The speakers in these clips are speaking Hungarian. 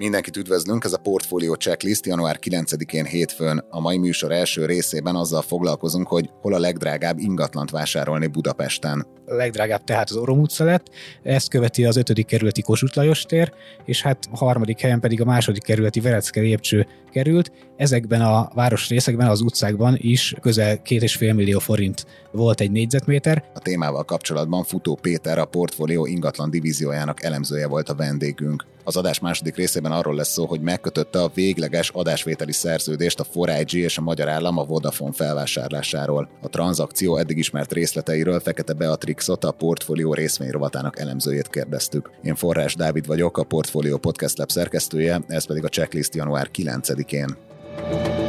Mindenkit üdvözlünk, ez a Portfolio Checklist január 9-én hétfőn. A mai műsor első részében azzal foglalkozunk, hogy hol a legdrágább ingatlant vásárolni Budapesten. A legdrágább tehát az Orom utca lett, ezt követi az 5. kerületi Kossuth Lajos tér, és hát a harmadik helyen pedig a második kerületi Verecke lépcső került. Ezekben a városrészekben, az utcákban is közel 2,5 millió forint volt egy négyzetméter. A témával kapcsolatban Futó Péter, a Portfolio ingatlan divíziójának elemzője volt a vendégünk. Az adás második részében arról lesz szó, hogy megkötötte a végleges adásvételi szerződést a 4IG és a Magyar Állam a Vodafone felvásárlásáról. A tranzakció eddig ismert részleteiről Fekete Beatrixot, a Portfolio részvényrovatának elemzőjét kérdeztük. Én Forrás Dávid vagyok, a Portfolio Podcast Lab szerkesztője, ez pedig a checklist január 9-én.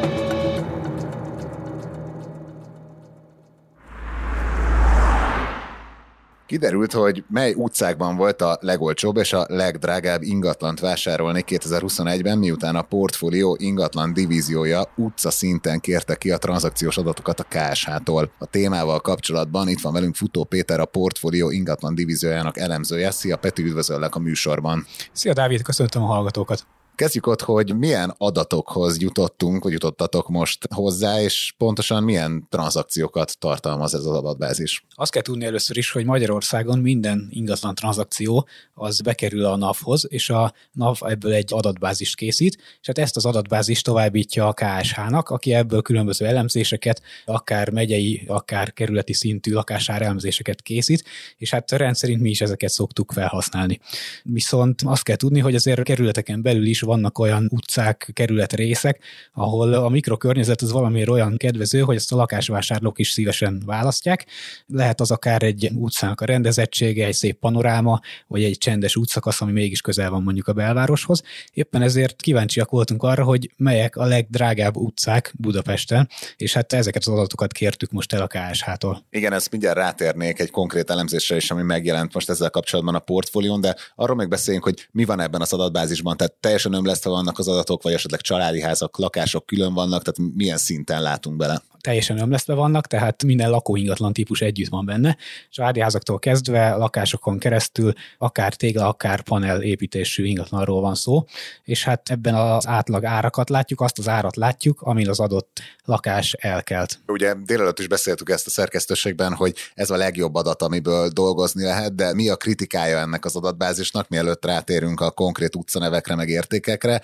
Kiderült, hogy mely utcákban volt a legolcsóbb és a legdrágább ingatlant vásárolni 2021-ben, miután a portfólió ingatlan divíziója utca szinten kérte ki a tranzakciós adatokat a KSH-tól. A témával kapcsolatban itt van velünk Futó Péter, a portfólió ingatlan divíziójának elemzője. Szia Peti, üdvözöllek a műsorban. Szia Dávid, köszöntöm a hallgatókat. Kezdjük ott, hogy milyen adatokhoz jutottunk, vagy jutottatok most hozzá, és pontosan milyen tranzakciókat tartalmaz ez az adatbázis. Azt kell tudni először is, hogy Magyarországon minden ingatlan tranzakció az bekerül a NAV-hoz, és a NAV ebből egy adatbázist készít, és hát ezt az adatbázist továbbítja a KSH-nak, aki ebből különböző elemzéseket, akár megyei, akár kerületi szintű lakásár elemzéseket készít, és hát rendszerint mi is ezeket szoktuk felhasználni. Viszont azt kell tudni, hogy azért kerületeken belül is vannak olyan utcák, kerület részek, ahol a mikrokörnyezet az valamiért olyan kedvező, hogy ezt a lakásvásárlók is szívesen választják. Lehet az akár egy utcának a rendezettsége, egy szép panoráma, vagy egy csendes útszakasz, ami mégis közel van mondjuk a belvároshoz. Éppen ezért kíváncsiak voltunk arra, hogy melyek a legdrágább utcák Budapesten, és hát ezeket az adatokat kértük most el a KSH-tól. Igen, ezt mindjárt rátérnék egy konkrét elemzésre is, ami megjelent most ezzel kapcsolatban a portfólión, de arról még beszéljünk, hogy mi van ebben az adatbázisban. Tehát teljesen ömlesztve vannak az adatok, vagy esetleg családi házak, lakások külön vannak, tehát milyen szinten látunk bele? teljesen ömlesztve vannak, tehát minden lakóingatlan típus együtt van benne. Családi házaktól kezdve, lakásokon keresztül, akár tégla, akár panel építésű ingatlanról van szó, és hát ebben az átlag árakat látjuk, azt az árat látjuk, amin az adott lakás elkelt. Ugye délelőtt is beszéltük ezt a szerkesztőségben, hogy ez a legjobb adat, amiből dolgozni lehet, de mi a kritikája ennek az adatbázisnak, mielőtt rátérünk a konkrét utcanevekre, meg értékekre,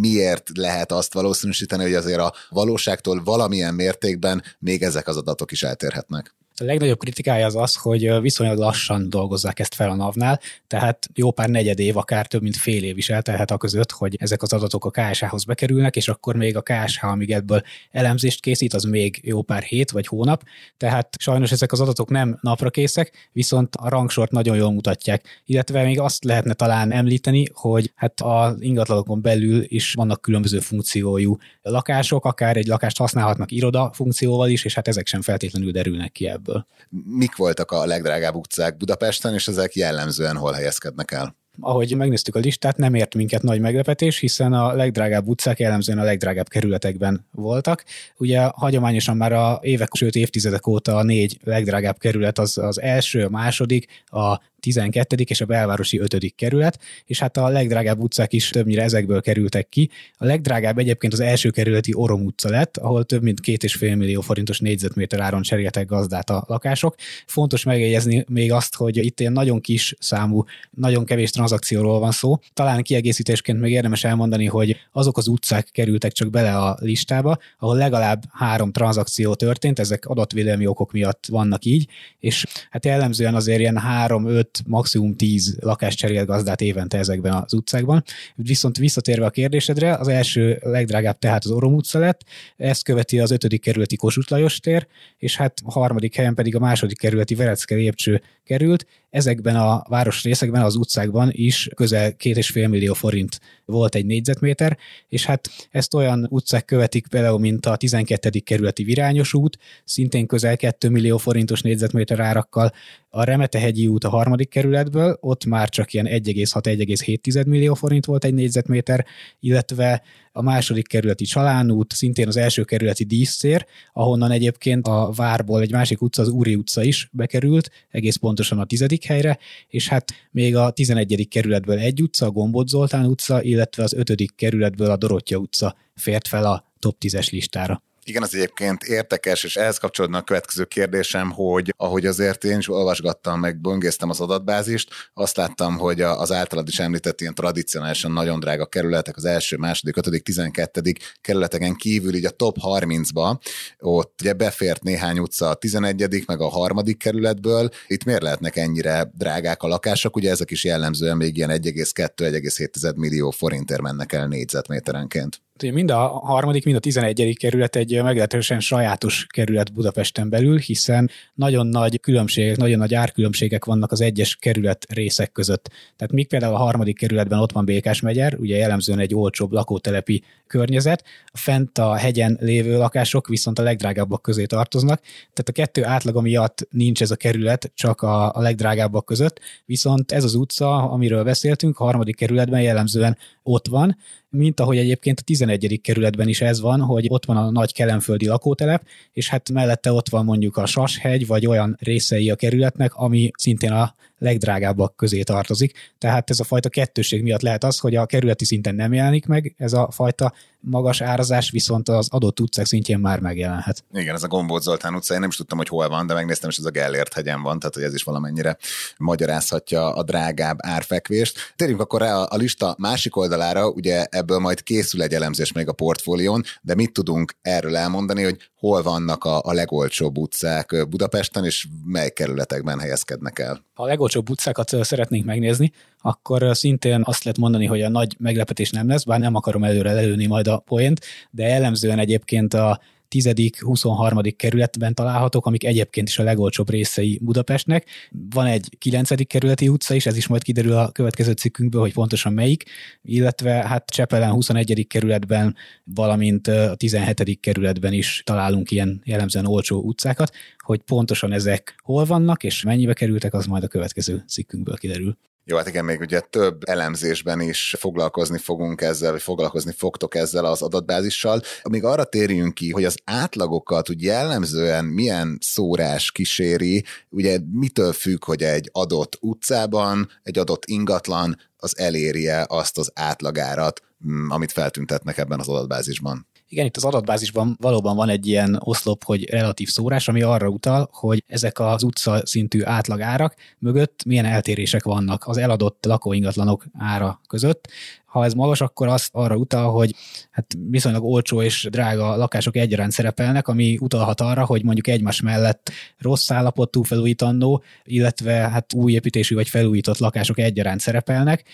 miért lehet azt valószínűsíteni, hogy azért a valóságtól valamilyen mérték mértékben még ezek az adatok is eltérhetnek. A legnagyobb kritikája az az, hogy viszonylag lassan dolgozzák ezt fel a NAV-nál, tehát jó pár negyed év, akár több mint fél év is eltelhet a között, hogy ezek az adatok a KSH-hoz bekerülnek, és akkor még a KSH, amíg ebből elemzést készít, az még jó pár hét vagy hónap, tehát sajnos ezek az adatok nem napra készek, viszont a rangsort nagyon jól mutatják, illetve még azt lehetne talán említeni, hogy hát az ingatlanokon belül is vannak különböző funkciójú lakások, akár egy lakást használhatnak iroda funkcióval is, és hát ezek sem feltétlenül derülnek ki ebből ebből. Mik voltak a legdrágább utcák Budapesten, és ezek jellemzően hol helyezkednek el? ahogy megnéztük a listát, nem ért minket nagy meglepetés, hiszen a legdrágább utcák jellemzően a legdrágább kerületekben voltak. Ugye hagyományosan már a évek, sőt évtizedek óta a négy legdrágább kerület az az első, a második, a 12. és a belvárosi 5. kerület, és hát a legdrágább utcák is többnyire ezekből kerültek ki. A legdrágább egyébként az első kerületi Orom utca lett, ahol több mint két és fél millió forintos négyzetméter áron cseréltek gazdát a lakások. Fontos megjegyezni még azt, hogy itt ilyen nagyon kis számú, nagyon kevés tranzakcióról van szó. Talán kiegészítésként még érdemes elmondani, hogy azok az utcák kerültek csak bele a listába, ahol legalább három tranzakció történt, ezek adatvédelmi okok miatt vannak így, és hát jellemzően azért ilyen három-öt 5, maximum 10 lakást gazdát évente ezekben az utcákban. Viszont visszatérve a kérdésedre, az első legdrágább tehát az Orom utca lett, ezt követi az 5. kerületi Kossuth Lajos tér, és hát a harmadik helyen pedig a második kerületi Verecke lépcső került. Ezekben a város részekben, az utcákban is közel két és fél millió forint volt egy négyzetméter, és hát ezt olyan utcák követik például, mint a 12. kerületi Virányos út, szintén közel 2 millió forintos négyzetméter árakkal, a Remetehegyi út a harmadik kerületből, ott már csak ilyen 1,6-1,7 millió forint volt egy négyzetméter, illetve a második kerületi Csalánút, szintén az első kerületi díszcér, ahonnan egyébként a várból egy másik utca, az Úri utca is bekerült, egész pontosan a tizedik helyre, és hát még a tizenegyedik kerületből egy utca, a Gombot Zoltán utca, illetve az ötödik kerületből a Dorottya utca fért fel a top 10-es listára. Igen, az egyébként értekes, és ehhez kapcsolódna a következő kérdésem, hogy ahogy azért én is olvasgattam, meg böngésztem az adatbázist, azt láttam, hogy az általad is említett ilyen tradicionálisan nagyon drága kerületek, az első, második, ötödik, tizenkettedik kerületeken kívül, így a top 30-ba, ott ugye befért néhány utca a 11 meg a harmadik kerületből. Itt miért lehetnek ennyire drágák a lakások? Ugye ezek is jellemzően még ilyen 1,2-1,7 millió forintért mennek el négyzetméterenként mind a harmadik, mind a tizenegyedik kerület egy meglehetősen sajátos kerület Budapesten belül, hiszen nagyon nagy különbségek, nagyon nagy árkülönbségek vannak az egyes kerület részek között. Tehát míg például a harmadik kerületben ott van Békás megyer, ugye jellemzően egy olcsóbb lakótelepi környezet, fent a hegyen lévő lakások viszont a legdrágábbak közé tartoznak, tehát a kettő átlaga miatt nincs ez a kerület csak a, a legdrágábbak között, viszont ez az utca, amiről beszéltünk, a harmadik kerületben jellemzően ott van, mint ahogy egyébként a 11. kerületben is ez van, hogy ott van a nagy kelemföldi lakótelep, és hát mellette ott van mondjuk a Sashegy, vagy olyan részei a kerületnek, ami szintén a legdrágábbak közé tartozik. Tehát ez a fajta kettőség miatt lehet az, hogy a kerületi szinten nem jelenik meg ez a fajta magas árazás, viszont az adott utcák szintjén már megjelenhet. Igen, ez a Gombóc Zoltán utca, én nem is tudtam, hogy hol van, de megnéztem, és ez a Gellért hegyen van, tehát hogy ez is valamennyire magyarázhatja a drágább árfekvést. Térjünk akkor rá a lista másik oldalára, ugye ebből majd készül egy elemzés még a portfólión, de mit tudunk erről elmondani, hogy hol vannak a, a legolcsóbb utcák Budapesten, és mely kerületekben helyezkednek el? Ha a legolcsóbb utcákat szeretnénk megnézni, akkor szintén azt lehet mondani, hogy a nagy meglepetés nem lesz, bár nem akarom előre lelőni majd a poént, de jellemzően egyébként a 10. 23. kerületben találhatók, amik egyébként is a legolcsóbb részei Budapestnek. Van egy 9. kerületi utca is, ez is majd kiderül a következő cikkünkből, hogy pontosan melyik, illetve hát Csepelen 21. kerületben, valamint a 17. kerületben is találunk ilyen jellemzően olcsó utcákat, hogy pontosan ezek hol vannak és mennyibe kerültek, az majd a következő cikkünkből kiderül. Jó, hát igen, még ugye több elemzésben is foglalkozni fogunk ezzel, vagy foglalkozni fogtok ezzel az adatbázissal. Amíg arra térjünk ki, hogy az átlagokat ugye jellemzően milyen szórás kíséri, ugye mitől függ, hogy egy adott utcában, egy adott ingatlan az elérje azt az átlagárat, mm, amit feltüntetnek ebben az adatbázisban. Igen, itt az adatbázisban valóban van egy ilyen oszlop, hogy relatív szórás, ami arra utal, hogy ezek az utca szintű átlagárak mögött milyen eltérések vannak az eladott lakóingatlanok ára között ha ez magas, akkor az arra utal, hogy hát viszonylag olcsó és drága lakások egyaránt szerepelnek, ami utalhat arra, hogy mondjuk egymás mellett rossz állapotú felújítandó, illetve hát új építésű vagy felújított lakások egyaránt szerepelnek,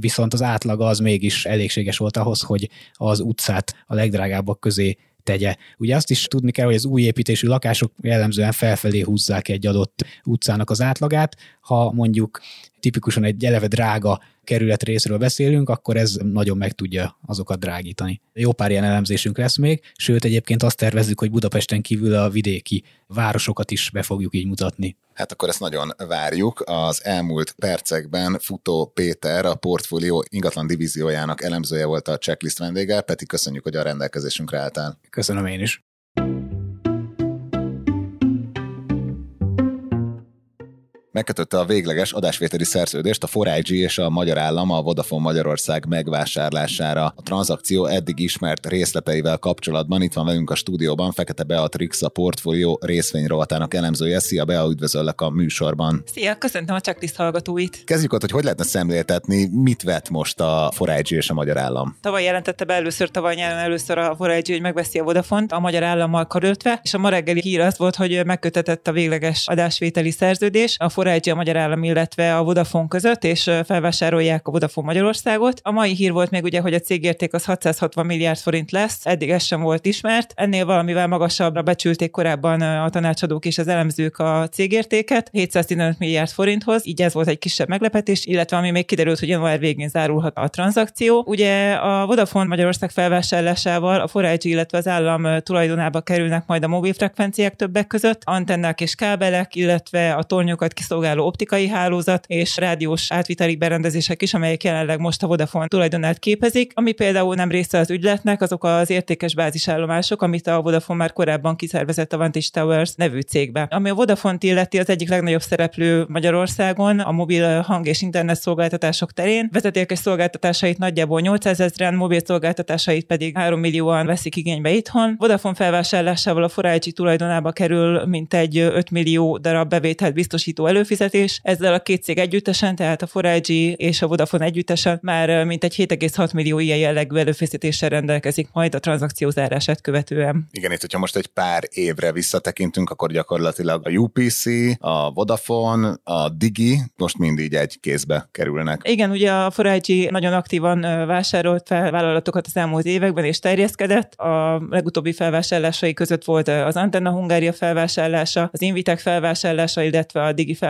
viszont az átlaga az mégis elégséges volt ahhoz, hogy az utcát a legdrágábbak közé tegye. Ugye azt is tudni kell, hogy az új építésű lakások jellemzően felfelé húzzák egy adott utcának az átlagát. Ha mondjuk tipikusan egy eleve drága kerület részről beszélünk, akkor ez nagyon meg tudja azokat drágítani. Jó pár ilyen elemzésünk lesz még, sőt egyébként azt tervezzük, hogy Budapesten kívül a vidéki városokat is be fogjuk így mutatni. Hát akkor ezt nagyon várjuk. Az elmúlt percekben Futó Péter, a portfólió ingatlan divíziójának elemzője volt a checklist vendége. Peti, köszönjük, hogy a rendelkezésünkre álltál. Köszönöm én is. Megkötötte a végleges adásvételi szerződést a 4 és a Magyar Állam a Vodafone Magyarország megvásárlására. A tranzakció eddig ismert részleteivel kapcsolatban itt van velünk a stúdióban Fekete Beatrix, a portfólió részvényrovatának elemzője. Szia, Bea, üdvözöllek a műsorban. Szia, köszöntöm a checklist hallgatóit. Kezdjük ott, hogy hogy lehetne szemléltetni, mit vett most a 4 és a Magyar Állam. Tavaly jelentette be először, tavaly nyáron először a 4 hogy megveszi a Vodafont a Magyar Állammal karöltve, és a ma reggeli hír az volt, hogy megkötetett a végleges adásvételi szerződés. A 4G a magyar állam, illetve a Vodafone között, és felvásárolják a Vodafone Magyarországot. A mai hír volt még ugye, hogy a cégérték az 660 milliárd forint lesz, eddig ez sem volt ismert. Ennél valamivel magasabbra becsülték korábban a tanácsadók és az elemzők a cégértéket, 715 milliárd forinthoz, így ez volt egy kisebb meglepetés, illetve ami még kiderült, hogy január végén zárulhat a tranzakció. Ugye a Vodafone Magyarország felvásárlásával a 4G, illetve az állam tulajdonába kerülnek majd a mobilfrekvenciák többek között, antennák és kábelek, illetve a tornyokat kiszolgáló optikai hálózat és rádiós átviteli berendezések is, amelyek jelenleg most a Vodafone tulajdonát képezik. Ami például nem része az ügyletnek, azok az értékes bázisállomások, amit a Vodafone már korábban kiszervezett a Vantage Towers nevű cégbe. Ami a Vodafone-t illeti, az egyik legnagyobb szereplő Magyarországon a mobil hang és internet szolgáltatások terén. Vezetékes szolgáltatásait nagyjából 800 ezeren, mobil szolgáltatásait pedig 3 millióan veszik igénybe itthon. Vodafone felvásárlásával a Forágyi tulajdonába kerül mintegy 5 millió darab bevételt biztosító előfizetés. Ezzel a két cég együttesen, tehát a Forágyi és a Vodafone együttesen már mintegy 7,6 millió ilyen jellegű előfizetéssel rendelkezik majd a tranzakció zárását követően. Igen, itt, hogyha most egy pár évre visszatekintünk, akkor gyakorlatilag a UPC, a Vodafone, a Digi most mindig egy kézbe kerülnek. Igen, ugye a Forágyi nagyon aktívan vásárolt fel vállalatokat az elmúlt években, és terjeszkedett. A legutóbbi felvásárlásai között volt az Antenna Hungária felvásárlása, az Invitek felvásárlása, illetve a Digi felvásárlása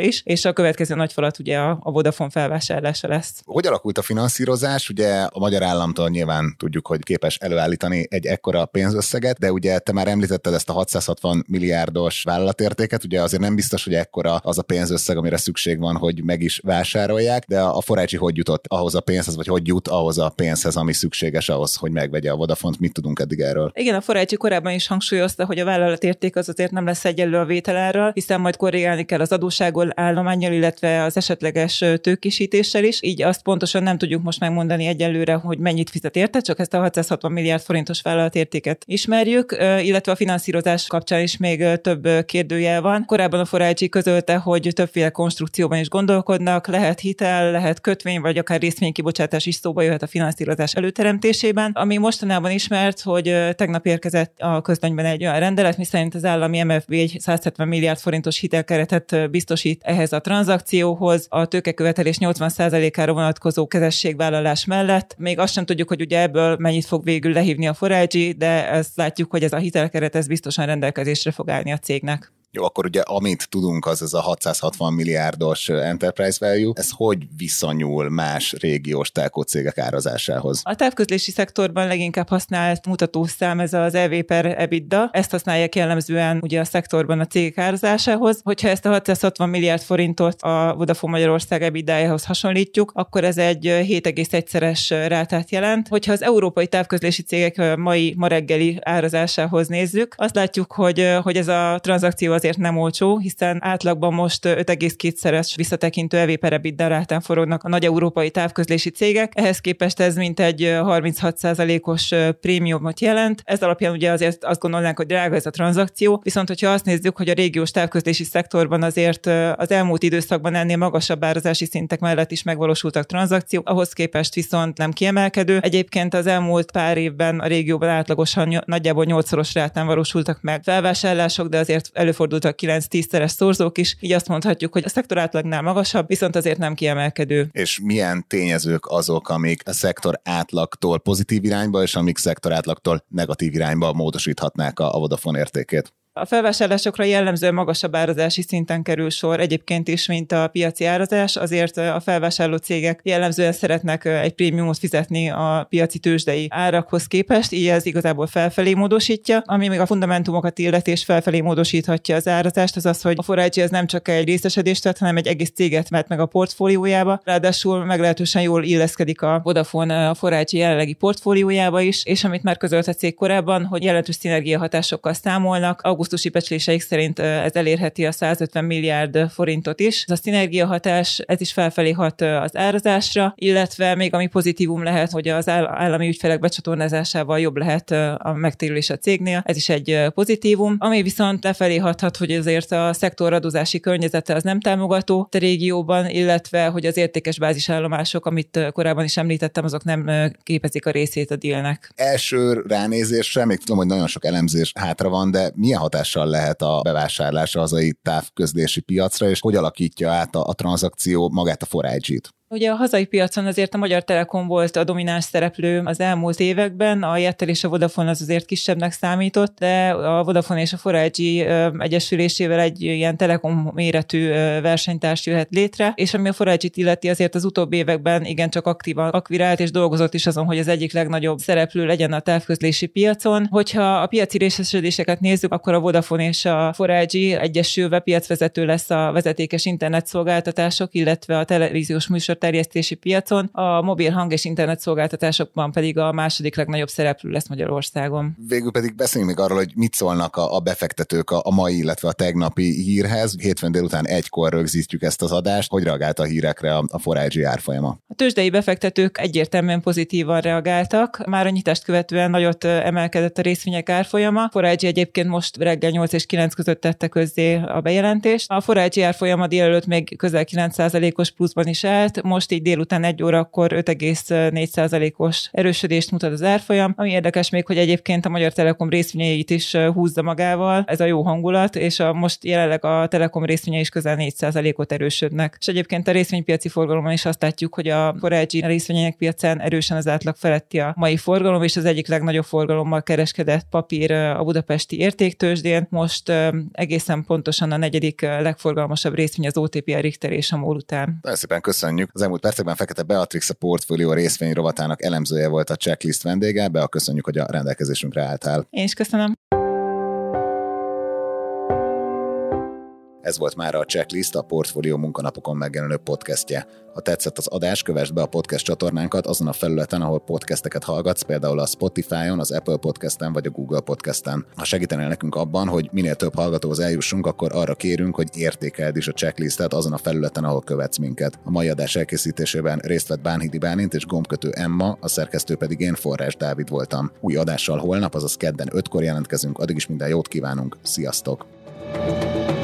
is, és a következő nagy falat ugye a, a Vodafone felvásárlása lesz. Hogy alakult a finanszírozás? Ugye a magyar államtól nyilván tudjuk, hogy képes előállítani egy ekkora pénzösszeget, de ugye te már említetted ezt a 660 milliárdos vállalatértéket, ugye azért nem biztos, hogy ekkora az a pénzösszeg, amire szükség van, hogy meg is vásárolják, de a Forácsi hogy jutott ahhoz a pénzhez, vagy hogy jut ahhoz a pénzhez, ami szükséges ahhoz, hogy megvegye a Vodafont, mit tudunk eddig erről? Igen, a Forácsi korábban is hangsúlyozta, hogy a vállalatérték az azért nem lesz egyenlő a vételárral, hiszen majd korrigálni kell az adóságol állományjal, illetve az esetleges tőkisítéssel is. Így azt pontosan nem tudjuk most megmondani egyelőre, hogy mennyit fizet érte, csak ezt a 660 milliárd forintos vállalatértéket ismerjük, illetve a finanszírozás kapcsán is még több kérdőjel van. Korábban a Forágyi közölte, hogy többféle konstrukcióban is gondolkodnak, lehet hitel, lehet kötvény, vagy akár részvénykibocsátás is szóba jöhet a finanszírozás előteremtésében. Ami mostanában ismert, hogy tegnap érkezett a közlönyben egy olyan rendelet, miszerint az állami MFB egy 170 milliárd forintos hitelkeretet biztosít ehhez a tranzakcióhoz, a tőkekövetelés 80%-ára vonatkozó kezességvállalás mellett. Még azt sem tudjuk, hogy ugye ebből mennyit fog végül lehívni a Forágyi, de ezt látjuk, hogy ez a hitelkeret ez biztosan rendelkezésre fog állni a cégnek. Jó, akkor ugye amit tudunk, az ez a 660 milliárdos enterprise value, ez hogy viszonyul más régiós telkó cégek árazásához? A távközlési szektorban leginkább használt mutatószám ez az EV per EBITDA. Ezt használják jellemzően ugye a szektorban a cégek árazásához. Hogyha ezt a 660 milliárd forintot a Vodafone Magyarország EBITDA-hoz hasonlítjuk, akkor ez egy 7,1-szeres rátát jelent. Hogyha az európai távközlési cégek mai, ma reggeli árazásához nézzük, azt látjuk, hogy, hogy ez a tranzakció az azért nem olcsó, hiszen átlagban most 5,2-szeres visszatekintő EV per EBITDA rátán forognak a nagy európai távközlési cégek. Ehhez képest ez mint egy 36%-os prémiumot jelent. Ez alapján ugye azért azt gondolnánk, hogy drága ez a tranzakció, viszont hogyha azt nézzük, hogy a régiós távközlési szektorban azért az elmúlt időszakban ennél magasabb árazási szintek mellett is megvalósultak tranzakció, ahhoz képest viszont nem kiemelkedő. Egyébként az elmúlt pár évben a régióban átlagosan nagyjából 8-szoros rátán valósultak meg felvásárlások, de azért előfordul előfordultak 9-10-szeres szorzók is, így azt mondhatjuk, hogy a szektor átlagnál magasabb, viszont azért nem kiemelkedő. És milyen tényezők azok, amik a szektor átlagtól pozitív irányba, és amik szektor átlagtól negatív irányba módosíthatnák a Vodafone értékét? A felvásárlásokra jellemzően magasabb árazási szinten kerül sor egyébként is, mint a piaci árazás, azért a felvásárló cégek jellemzően szeretnek egy prémiumot fizetni a piaci tőzsdei árakhoz képest, így ez igazából felfelé módosítja. Ami még a fundamentumokat illeti és felfelé módosíthatja az árazást, az az, hogy a Forágyi az nem csak egy részesedést tett, hanem egy egész céget vett meg a portfóliójába. Ráadásul meglehetősen jól illeszkedik a Vodafone a Forágyi jelenlegi portfóliójába is, és amit már közölt a cég korábban, hogy jelentős szinergia hatásokkal számolnak. Augusztusi becsléseik szerint ez elérheti a 150 milliárd forintot is. Ez a szinergia hatás, ez is felfelé hat az árazásra, illetve még ami pozitívum lehet, hogy az állami ügyfelek becsatornázásával jobb lehet a megtérülés a cégnél. Ez is egy pozitívum. Ami viszont lefelé hathat, hogy azért a szektor adózási környezete az nem támogató a régióban, illetve hogy az értékes bázisállomások, amit korábban is említettem, azok nem képezik a részét a dílnek. Első ránézésre, még tudom, hogy nagyon sok elemzés hátra van, de milyen hatással lehet a bevásárlás az a távközlési piacra, és hogy alakítja át a, a tranzakció magát a 4 t Ugye a hazai piacon azért a Magyar Telekom volt a domináns szereplő az elmúlt években, a Jettel és a Vodafone az azért kisebbnek számított, de a Vodafone és a Forágyi egyesülésével egy ilyen telekom méretű versenytárs jöhet létre, és ami a forágyi illeti azért az utóbbi években igencsak aktívan akvirált és dolgozott is azon, hogy az egyik legnagyobb szereplő legyen a távközlési piacon. Hogyha a piaci részesedéseket nézzük, akkor a Vodafone és a Forágyi egyesülve piacvezető lesz a vezetékes internetszolgáltatások, illetve a televíziós műsor terjesztési piacon, a mobil hang és internet szolgáltatásokban pedig a második legnagyobb szereplő lesz Magyarországon. Végül pedig beszéljünk még arról, hogy mit szólnak a, a befektetők a, a mai, illetve a tegnapi hírhez. Hétfőn délután egykor rögzítjük ezt az adást. Hogy reagált a hírekre a, a Forágyi árfolyama? A tőzsdei befektetők egyértelműen pozitívan reagáltak. Már a nyitást követően nagyot emelkedett a részvények árfolyama. Forágyi egyébként most reggel 8 és 9 között tette közzé a bejelentést. A Forágyi árfolyama délelőtt még közel 9%-os pluszban is állt, most így délután egy órakor 5,4%-os erősödést mutat az árfolyam, ami érdekes még, hogy egyébként a Magyar Telekom részvényeit is húzza magával, ez a jó hangulat, és a, most jelenleg a Telekom részvényei is közel 4%-ot erősödnek. És egyébként a részvénypiaci forgalomban is azt látjuk, hogy a Forágyi részvények piacán erősen az átlag feletti a mai forgalom, és az egyik legnagyobb forgalommal kereskedett papír a budapesti értéktősdén. Most egészen pontosan a negyedik legforgalmasabb részvény az OTP, a Richter és a MOL után. Nagyon szépen köszönjük. Az elmúlt percekben Fekete Beatrix a portfólió részvény rovatának elemzője volt a checklist vendége. Be a köszönjük, hogy a rendelkezésünkre álltál. Én is köszönöm. Ez volt már a Checklist, a Portfolio munkanapokon megjelenő podcastje. Ha tetszett az adás, kövessd be a podcast csatornánkat azon a felületen, ahol podcasteket hallgatsz, például a Spotify-on, az Apple Podcasten vagy a Google Podcasten. Ha segítenél nekünk abban, hogy minél több hallgatóhoz eljussunk, akkor arra kérünk, hogy értékeld is a checklistet azon a felületen, ahol követsz minket. A mai adás elkészítésében részt vett Bánhidi Bálint és gombkötő Emma, a szerkesztő pedig én Forrás Dávid voltam. Új adással holnap, azaz kedden 5-kor jelentkezünk, addig is minden jót kívánunk, sziasztok! thank you